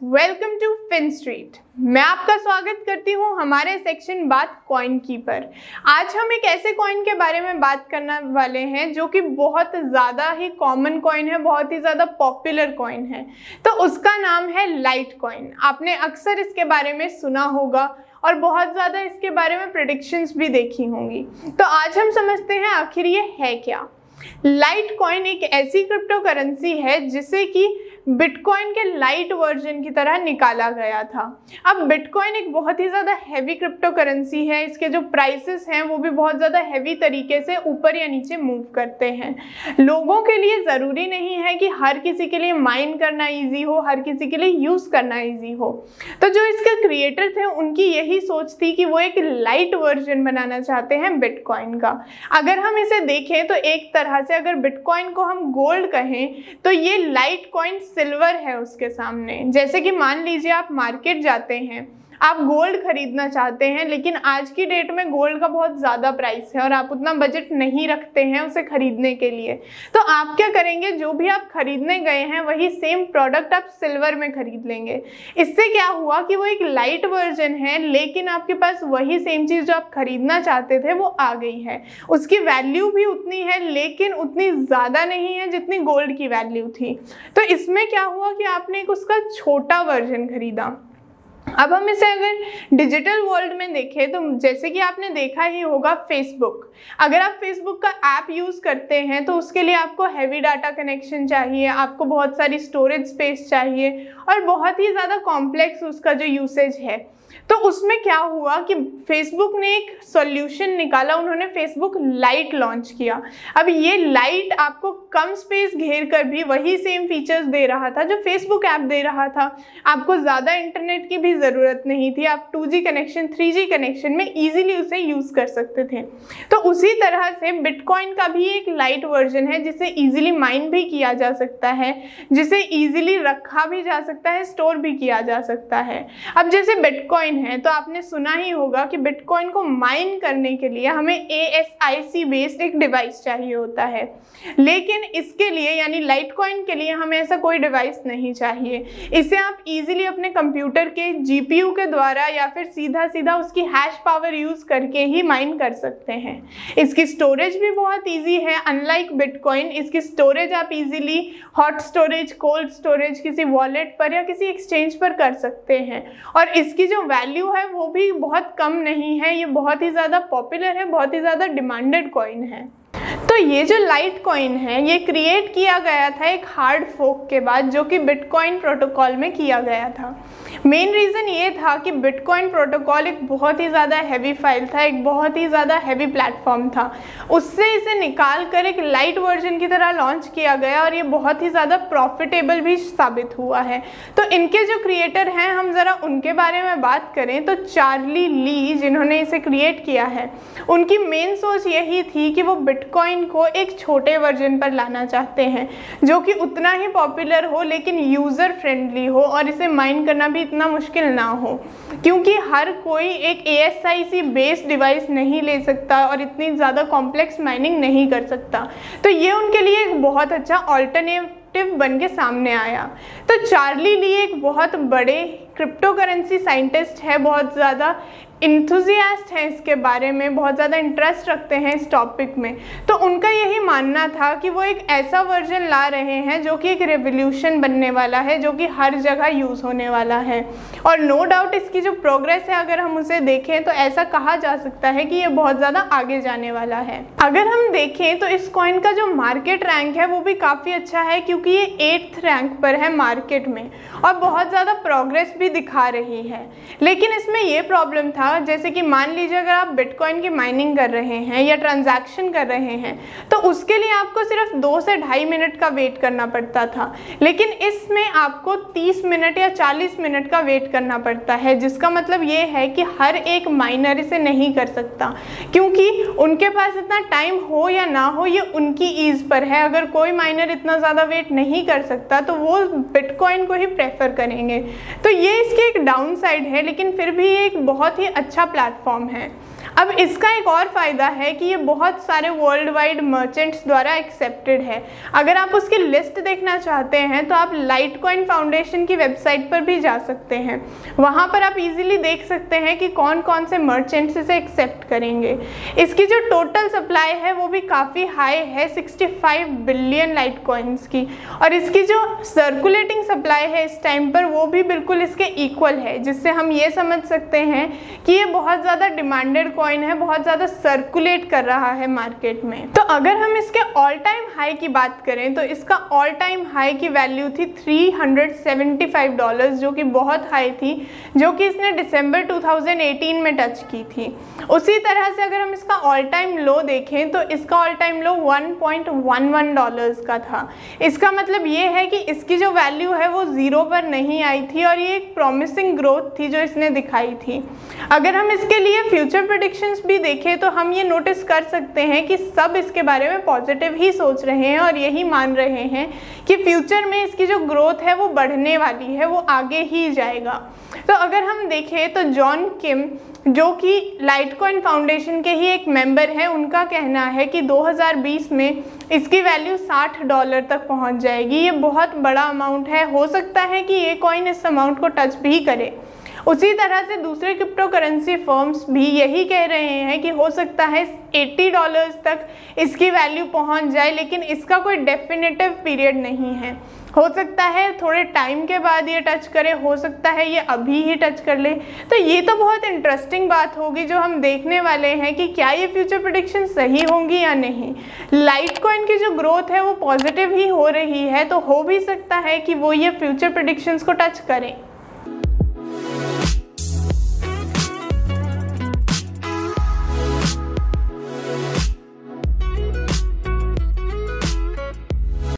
Welcome to fin street. मैं आपका स्वागत करती हूँ हमारे सेक्शन बात कॉइन की पर। आज हम एक ऐसे कॉइन के बारे में बात करने वाले हैं जो कि बहुत ज़्यादा ही कॉमन कॉइन है, बहुत ही ज़्यादा पॉपुलर कॉइन है। तो उसका नाम है लाइट कॉइन आपने अक्सर इसके बारे में सुना होगा और बहुत ज़्यादा इसके बारे में प्रडिक्शंस भी देखी होंगी। तो आज हम समझते हैं आखिर ये है क्या। लाइट कॉइन एक ऐसी क्रिप्टो करेंसी है जिसे कि बिटकॉइन के लाइट वर्जन की तरह निकाला गया था। अब बिटकॉइन एक बहुत ही ज़्यादा हैवी क्रिप्टो करेंसी है। इसके जो प्राइसेस हैं, वो भी बहुत ज़्यादा हैवी तरीके से ऊपर या नीचे मूव करते हैं। लोगों के लिए ज़रूरी नहीं है कि हर किसी के लिए माइन करना ईजी हो, हर किसी के लिए यूज़ करना ईजी हो। तो जो इसके क्रिएटर थे, उनकी यही सोच थी कि वो एक लाइट वर्जन बनाना चाहते हैं बिटकॉइन का। अगर हम इसे देखें तो एक तरह से अगर बिटकॉइन को हम गोल्ड कहें तो ये लाइट कॉइन सिल्वर है उसके सामने। जैसे कि मान लीजिए आप मार्केट जाते हैं आप गोल्ड खरीदना चाहते हैं, लेकिन आज की डेट में गोल्ड का बहुत ज़्यादा प्राइस है और आप उतना बजट नहीं रखते हैं उसे खरीदने के लिए। तो आप क्या करेंगे? जो भी आप खरीदने गए हैं, वही सेम प्रोडक्ट आप सिल्वर में खरीद लेंगे। इससे क्या हुआ कि वो एक लाइट वर्जन है, लेकिन आपके पास वही सेम चीज़ जो आप खरीदना चाहते थे, वो आ गई है। उसकी वैल्यू भी उतनी है, लेकिन उतनी ज़्यादा नहीं है जितनी गोल्ड की वैल्यू थी। तो इसमें क्या हुआ कि आपने एक उसका छोटा वर्जन खरीदा। अब हम इसे अगर डिजिटल वर्ल्ड में देखें तो जैसे कि आपने देखा ही होगा फेसबुक अगर आप फेसबुक का ऐप यूज़ करते हैं तो उसके लिए आपको हैवी डाटा कनेक्शन चाहिए, आपको बहुत सारी स्टोरेज स्पेस चाहिए और बहुत ही ज़्यादा कॉम्प्लेक्स उसका जो यूसेज है। तो उसमें क्या हुआ कि फेसबुक ने एक सॉल्यूशन निकाला, उन्होंने फेसबुक लाइट लॉन्च किया। अब ये लाइट आपको कम स्पेस घेर कर भी वही सेम फीचर्स दे रहा था जो फेसबुक ऐप दे रहा था। आपको ज़्यादा इंटरनेट की भी ज़रूरत नहीं थी। आप 2G कनेक्शन 3G कनेक्शन में ईजिली उसे यूज़ कर सकते थे। तो उसी तरह से बिटकॉइन का भी एक लाइट वर्जन है, जिसे ईजिली माइन भी किया जा सकता है, जिसे ईजिली रखा भी जा सकता है स्टोर भी किया जा सकता है। अब जैसे बिटकॉइन है तो आपने सुना ही होगा कि बिटकॉइन को माइन करने के लिए हमें A S I C based एक डिवाइस चाहिए होता है। लेकिन इसके लिए, यानी लाइट कॉइन के लिए हमें ऐसा कोई डिवाइस नहीं चाहिए। इसे आप इजीली अपने कंप्यूटर के जीपीयू के द्वारा या फिर सीधा सीधा उसकी हैश पावर यूज़ करके ही माइन कर सकते हैं। इसकी स्टोरेज भी बहुत ईजी है। अनलाइक बिटकॉइन इसकी स्टोरेज आप easily hot storage cold storage किसी वॉलेट पर या किसी एक्सचेंज पर कर सकते हैं। और इसकी जो वैल्यू वैल्यू है वो भी बहुत कम नहीं है। ये बहुत ही ज़्यादा पॉपुलर है, बहुत ही ज़्यादा डिमांडेड कॉइन है। तो ये जो लाइट कॉइन है, ये क्रिएट किया गया था एक हार्ड फोक के बाद, जो कि बिटकॉइन प्रोटोकॉल में किया गया था। मेन रीज़न ये था कि बिटकॉइन प्रोटोकॉल एक बहुत ही ज़्यादा हैवी फ़ाइल था, एक बहुत ही ज़्यादा हैवी प्लेटफॉर्म था। उससे इसे निकाल कर एक लाइट वर्जन की तरह लॉन्च किया गया और ये बहुत ही ज़्यादा प्रॉफिटेबल भी साबित हुआ है। तो इनके जो क्रिएटर हैं, हम ज़रा उनके बारे में बात करें। तो चार्ली ली जिन्होंने इसे क्रिएट किया है, उनकी मेन सोच यही थी कि वो बिटकॉइन को एक छोटे वर्जन पर लाना चाहते हैं, जो कि उतना ही पॉपुलर हो, लेकिन यूज़र फ्रेंडली हो, और इसे माइंड करना भी इतना मुश्किल ना हो। क्योंकि हर कोई एक A S I C based device नहीं ले सकता और इतनी ज़्यादा कॉम्प्लेक्स माइनिंग नहीं कर सकता। तो ये उनके लिए एक बहुत अच्छा ऑल्टरनेटिव बन के सामने आया। तो चार्ली ली एक बहुत बड़े क्रिप्टो करेंसी साइंटिस्ट है, बहुत ज़्यादा इंथुजियास्ट हैं इसके बारे में, बहुत ज़्यादा इंटरेस्ट रखते हैं इस टॉपिक में। तो उनका यही मानना था कि वो एक ऐसा वर्जन ला रहे हैं जो कि एक रेवोल्यूशन बनने वाला है, जो कि हर जगह यूज़ होने वाला है। और नो डाउट इसकी जो प्रोग्रेस है, अगर हम उसे देखें तो ऐसा कहा जा सकता है कि ये बहुत ज़्यादा आगे जाने वाला है। अगर हम देखें तो इस कॉइन का जो मार्केट रैंक है, वो भी काफ़ी अच्छा है, क्योंकि ये एट्थ रैंक पर है मार्केट में। और बहुत ज़्यादा प्रोग्रेस भी दिखा रही है। लेकिन इसमें ये प्रॉब्लम था, जैसे कि मान लीजिए अगर आप बिटकॉइन की माइनिंग कर रहे हैं या ट्रांजैक्शन कर रहे हैं तो उसके लिए आपको सिर्फ़ दो से ढाई मिनट का वेट करना पड़ता था। लेकिन इसमें आपको 30 मिनट या 40 मिनट का वेट करना पड़ता है, जिसका मतलब ये है कि हर एक माइनर इसे नहीं कर सकता। क्योंकि उनके पास इतना टाइम हो या ना हो, ये उनकी ईज पर है। अगर कोई माइनर इतना ज़्यादा वेट नहीं कर सकता तो वो बिटकॉइन को ही प्रेफर करेंगे। तो ये इसकी एक डाउन साइड है, लेकिन फिर भी ये एक बहुत ही अच्छा प्लेटफॉर्म है। अब इसका एक और फ़ायदा है कि ये बहुत सारे वर्ल्ड वाइड मर्चेंट्स द्वारा एक्सेप्टेड है। अगर आप उसकी लिस्ट देखना चाहते हैं तो आप लाइट कॉइन फाउंडेशन की वेबसाइट पर भी जा सकते हैं। वहाँ पर आप इजीली देख सकते हैं कि कौन कौन से मर्चेंट्स इसे एक्सेप्ट करेंगे। इसकी जो टोटल सप्लाई है, वो भी काफ़ी हाई है 65 बिलियन लाइट कॉइन्स की। और इसकी जो सर्कुलेटिंग सप्लाई है इस टाइम पर, वो भी बिल्कुल इसके इक्वल है, जिससे हम ये समझ सकते हैं कि ये बहुत ज़्यादा डिमांडेड कॉइन है, बहुत ज़्यादा सर्कुलेट कर रहा है मार्केट में। तो अगर हम इसके ऑल टाइम हाई की बात करें तो इसका ऑल टाइम हाई की वैल्यू थी 375 डॉलर्स जो कि बहुत हाई थी, जो कि इसने दिसंबर 2018 में टच की थी। उसी तरह से अगर हम इसका ऑल टाइम लो देखें तो इसका ऑल टाइम लो 1.11 डॉलर्स का था। इसका मतलब ये है कि इसकी जो वैल्यू है, वो ज़ीरो पर नहीं आई थी और ये एक प्रॉमिसिंग ग्रोथ थी जो इसने दिखाई थी। अगर हम इसके लिए फ्यूचर प्रोडिक्शंस भी देखें तो हम ये नोटिस कर सकते हैं कि सब इसके बारे में पॉजिटिव ही सोच रहे हैं और यही मान रहे हैं कि फ्यूचर में इसकी जो ग्रोथ है वो बढ़ने वाली है, वो आगे ही जाएगा। तो अगर हम देखें तो जॉन किम जो कि लाइट कॉइन फाउंडेशन के ही एक मेंबर हैं, उनका कहना है कि 2020 में इसकी वैल्यू 60 डॉलर तक पहुँच जाएगी। ये बहुत बड़ा अमाउंट है। हो सकता है कि ये कॉइन इस अमाउंट को टच भी करे। उसी तरह से दूसरे क्रिप्टो करेंसी फर्म्स भी यही कह रहे हैं कि हो सकता है 80 डॉलर्स तक इसकी वैल्यू पहुँच जाए, लेकिन इसका कोई डेफिनेटिव पीरियड नहीं है। हो सकता है थोड़े टाइम के बाद ये टच करे, हो सकता है ये अभी ही टच कर ले। तो ये तो बहुत इंटरेस्टिंग बात होगी जो हम देखने वाले हैं कि क्या ये फ्यूचर प्रोडिक्शन सही होंगी या नहीं। लाइट कॉइन की जो ग्रोथ है वो पॉजिटिव ही हो रही है तो हो भी सकता है कि वो ये फ्यूचर प्रोडिक्शंस को टच करें।